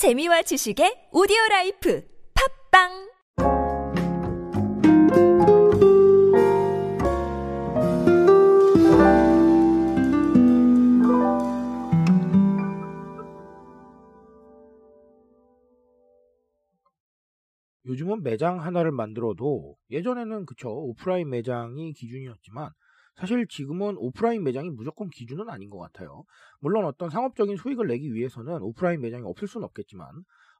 재미와 지식의 오디오 라이프 팟빵! 요즘은 매장 하나를 만들어도 예전에는 그쵸 오프라인 매장이 기준이었지만 사실 지금은 오프라인 매장이 무조건 기준은 아닌 것 같아요. 물론 어떤 상업적인 수익을 내기 위해서는 오프라인 매장이 없을 수는 없겠지만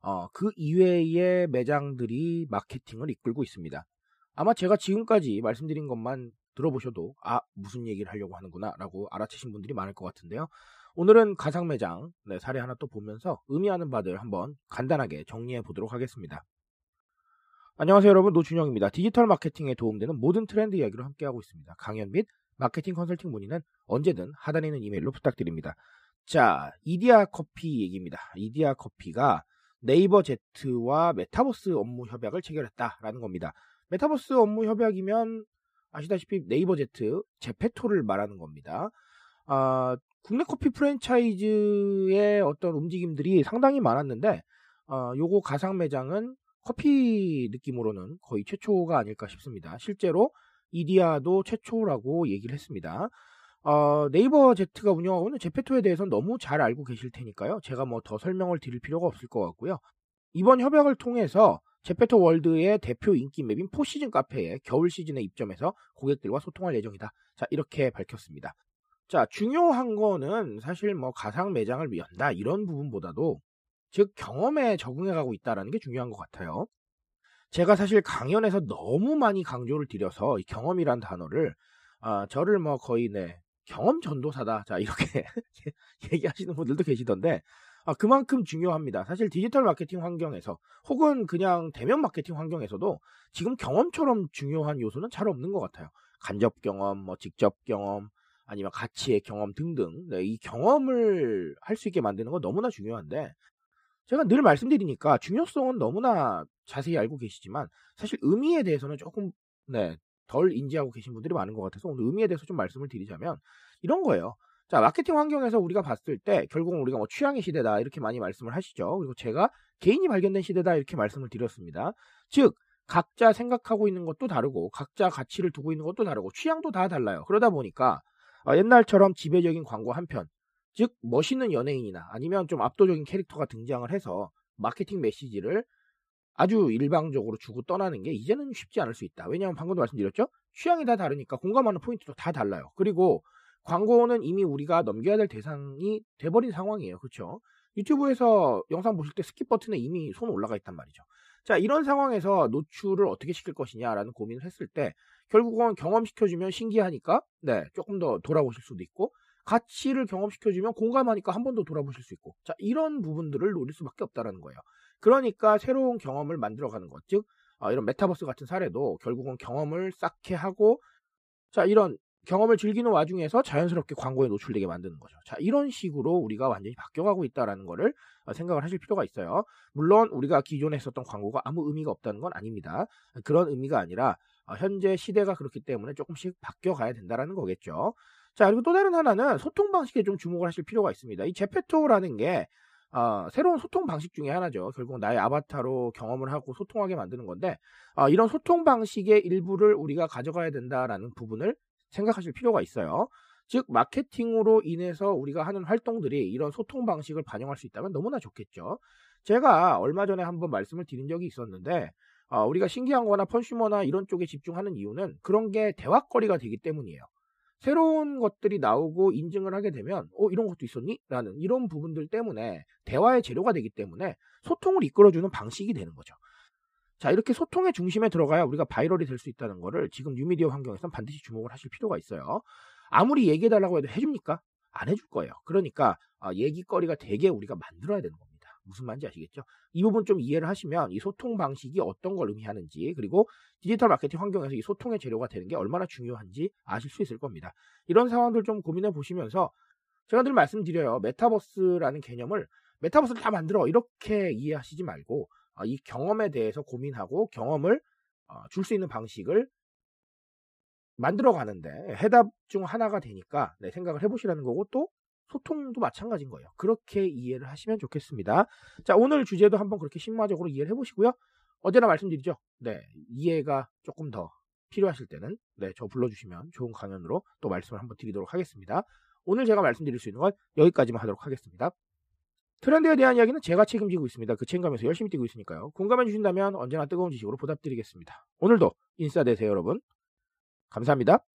어, 그 이외의 매장들이 마케팅을 이끌고 있습니다. 아마 제가 지금까지 말씀드린 것만 들어보셔도 아 무슨 얘기를 하려고 하는구나 라고 알아채신 분들이 많을 것 같은데요. 오늘은 가상 매장 네, 사례 하나 또 보면서 의미하는 바들 한번 간단하게 정리해 보도록 하겠습니다. 안녕하세요 여러분 노준영입니다. 디지털 마케팅에 도움되는 모든 트렌드 이야기로 함께하고 있습니다. 강연 및 마케팅 컨설팅 문의는 언제든 하단에 있는 이메일로 부탁드립니다. 자 이디야 커피 얘기입니다. 이디야 커피가 네이버 제트와 메타버스 업무 협약을 체결했다라는 겁니다. 메타버스 업무 협약이면 아시다시피 네이버 제트 제페토를 말하는 겁니다. 아, 국내 커피 프랜차이즈의 어떤 움직임들이 상당히 많았는데 어, 요거 가상 매장은 커피 느낌으로는 거의 최초가 아닐까 싶습니다. 실제로 이디아도 최초라고 얘기를 했습니다. 어, 네이버 제트가 운영하고 있는 제페토에 대해서는 너무 잘 알고 계실 테니까요. 제가 뭐 더 설명을 드릴 필요가 없을 것 같고요. 이번 협약을 통해서 제페토 월드의 대표 인기 맵인 포시즌 카페에 겨울 시즌에 입점해서 고객들과 소통할 예정이다. 자, 이렇게 밝혔습니다. 자, 중요한 거는 사실 뭐 가상 매장을 위한다 이런 부분보다도 즉 경험에 적응해 가고 있다라는 게 중요한 것 같아요. 제가 사실 강연에서 너무 많이 강조를 드려서 이 경험이란 단어를 아, 저를 뭐 거의 네 경험 전도사다 자 이렇게 얘기하시는 분들도 계시던데 아, 그만큼 중요합니다. 사실 디지털 마케팅 환경에서 혹은 그냥 대면 마케팅 환경에서도 지금 경험처럼 중요한 요소는 잘 없는 것 같아요. 간접 경험, 뭐 직접 경험, 아니면 가치의 경험 등등 네, 이 경험을 할 수 있게 만드는 건 너무나 중요한데 제가 늘 말씀드리니까 중요성은 너무나 자세히 알고 계시지만 사실 의미에 대해서는 조금 네, 덜 인지하고 계신 분들이 많은 것 같아서 오늘 의미에 대해서 좀 말씀을 드리자면 이런 거예요. 자, 마케팅 환경에서 우리가 봤을 때 결국은 우리가 뭐 취향의 시대다 이렇게 많이 말씀을 하시죠. 그리고 제가 개인이 발견된 시대다 이렇게 말씀을 드렸습니다. 즉, 각자 생각하고 있는 것도 다르고 각자 가치를 두고 있는 것도 다르고 취향도 다 달라요. 그러다 보니까 어, 옛날처럼 지배적인 광고 한 편, 즉 멋있는 연예인이나 아니면 좀 압도적인 캐릭터가 등장을 해서 마케팅 메시지를 아주 일방적으로 주고 떠나는 게 이제는 쉽지 않을 수 있다. 왜냐하면 방금도 말씀드렸죠. 취향이 다 다르니까 공감하는 포인트도 다 달라요. 그리고 광고는 이미 우리가 넘겨야 될 대상이 돼버린 상황이에요. 그렇죠? 유튜브에서 영상 보실 때 skip 버튼에 이미 손 올라가 있단 말이죠. 자, 이런 상황에서 노출을 어떻게 시킬 것이냐라는 고민을 했을 때 결국은 경험시켜주면 신기하니까 네, 조금 더 돌아보실 수도 있고 가치를 경험시켜주면 공감하니까 한 번 더 돌아보실 수 있고 자 이런 부분들을 노릴 수밖에 없다라는 거예요. 그러니까 새로운 경험을 만들어가는 것, 즉 어, 이런 메타버스 같은 사례도 결국은 경험을 쌓게 하고 자 이런 경험을 즐기는 와중에서 자연스럽게 광고에 노출되게 만드는 거죠. 자 이런 식으로 우리가 완전히 바뀌어가고 있다라는 거를 어, 생각을 하실 필요가 있어요. 물론 우리가 기존에 했었던 광고가 아무 의미가 없다는 건 아닙니다. 그런 의미가 아니라 어, 현재 시대가 그렇기 때문에 조금씩 바뀌어가야 된다라는 거겠죠. 자, 그리고 또 다른 하나는 소통 방식에 좀 주목을 하실 필요가 있습니다. 이 제페토라는 게 어, 새로운 소통 방식 중에 하나죠. 결국 나의 아바타로 경험을 하고 소통하게 만드는 건데 어, 이런 소통 방식의 일부를 우리가 가져가야 된다라는 부분을 생각하실 필요가 있어요. 즉 마케팅으로 인해서 우리가 하는 활동들이 이런 소통 방식을 반영할 수 있다면 너무나 좋겠죠. 제가 얼마 전에 한번 말씀을 드린 적이 있었는데 어, 우리가 신기한 거나 funsumer나 이런 쪽에 집중하는 이유는 그런 게 대화거리가 되기 때문이에요. 새로운 것들이 나오고 인증을 하게 되면 어 이런 것도 있었니? 라는 이런 부분들 때문에 대화의 재료가 되기 때문에 소통을 이끌어주는 방식이 되는 거죠. 자 이렇게 소통의 중심에 들어가야 우리가 viral이 될 수 있다는 거를 지금 뉴미디어 환경에서는 반드시 주목을 하실 필요가 있어요. 아무리 얘기해달라고 해도 해줍니까? 안 해줄 거예요. 그러니까 어, 얘기거리가 되게 우리가 만들어야 되는 겁니다. 무슨 말인지 아시겠죠? 이 부분 좀 이해를 하시면 이 소통 방식이 어떤 걸 의미하는지 그리고 디지털 마케팅 환경에서 이 소통의 재료가 되는 게 얼마나 중요한지 아실 수 있을 겁니다. 이런 상황들 좀 고민해 보시면서 제가 늘 말씀드려요. 메타버스라는 개념을 메타버스를 다 만들어 이렇게 이해하시지 말고 어, 이 경험에 대해서 고민하고 경험을 어, 줄수 있는 방식을 만들어 가는데 해답 중 하나가 되니까 네, 생각을 해보시라는 거고 또 소통도 마찬가지인 거예요. 그렇게 이해를 하시면 좋겠습니다. 자, 오늘 주제도 한번 그렇게 심화적으로 이해를 해보시고요. 언제나 말씀드리죠. 네, 이해가 조금 더 필요하실 때는 네, 저 불러주시면 좋은 강연으로 또 말씀을 한번 드리도록 하겠습니다. 오늘 제가 말씀드릴 수 있는 건 여기까지만 하도록 하겠습니다. 트렌드에 대한 이야기는 제가 책임지고 있습니다. 그 책임감에서 열심히 뛰고 있으니까요. 공감해 주신다면 언제나 뜨거운 지식으로 보답드리겠습니다. 오늘도 인싸 되세요, 여러분. 감사합니다.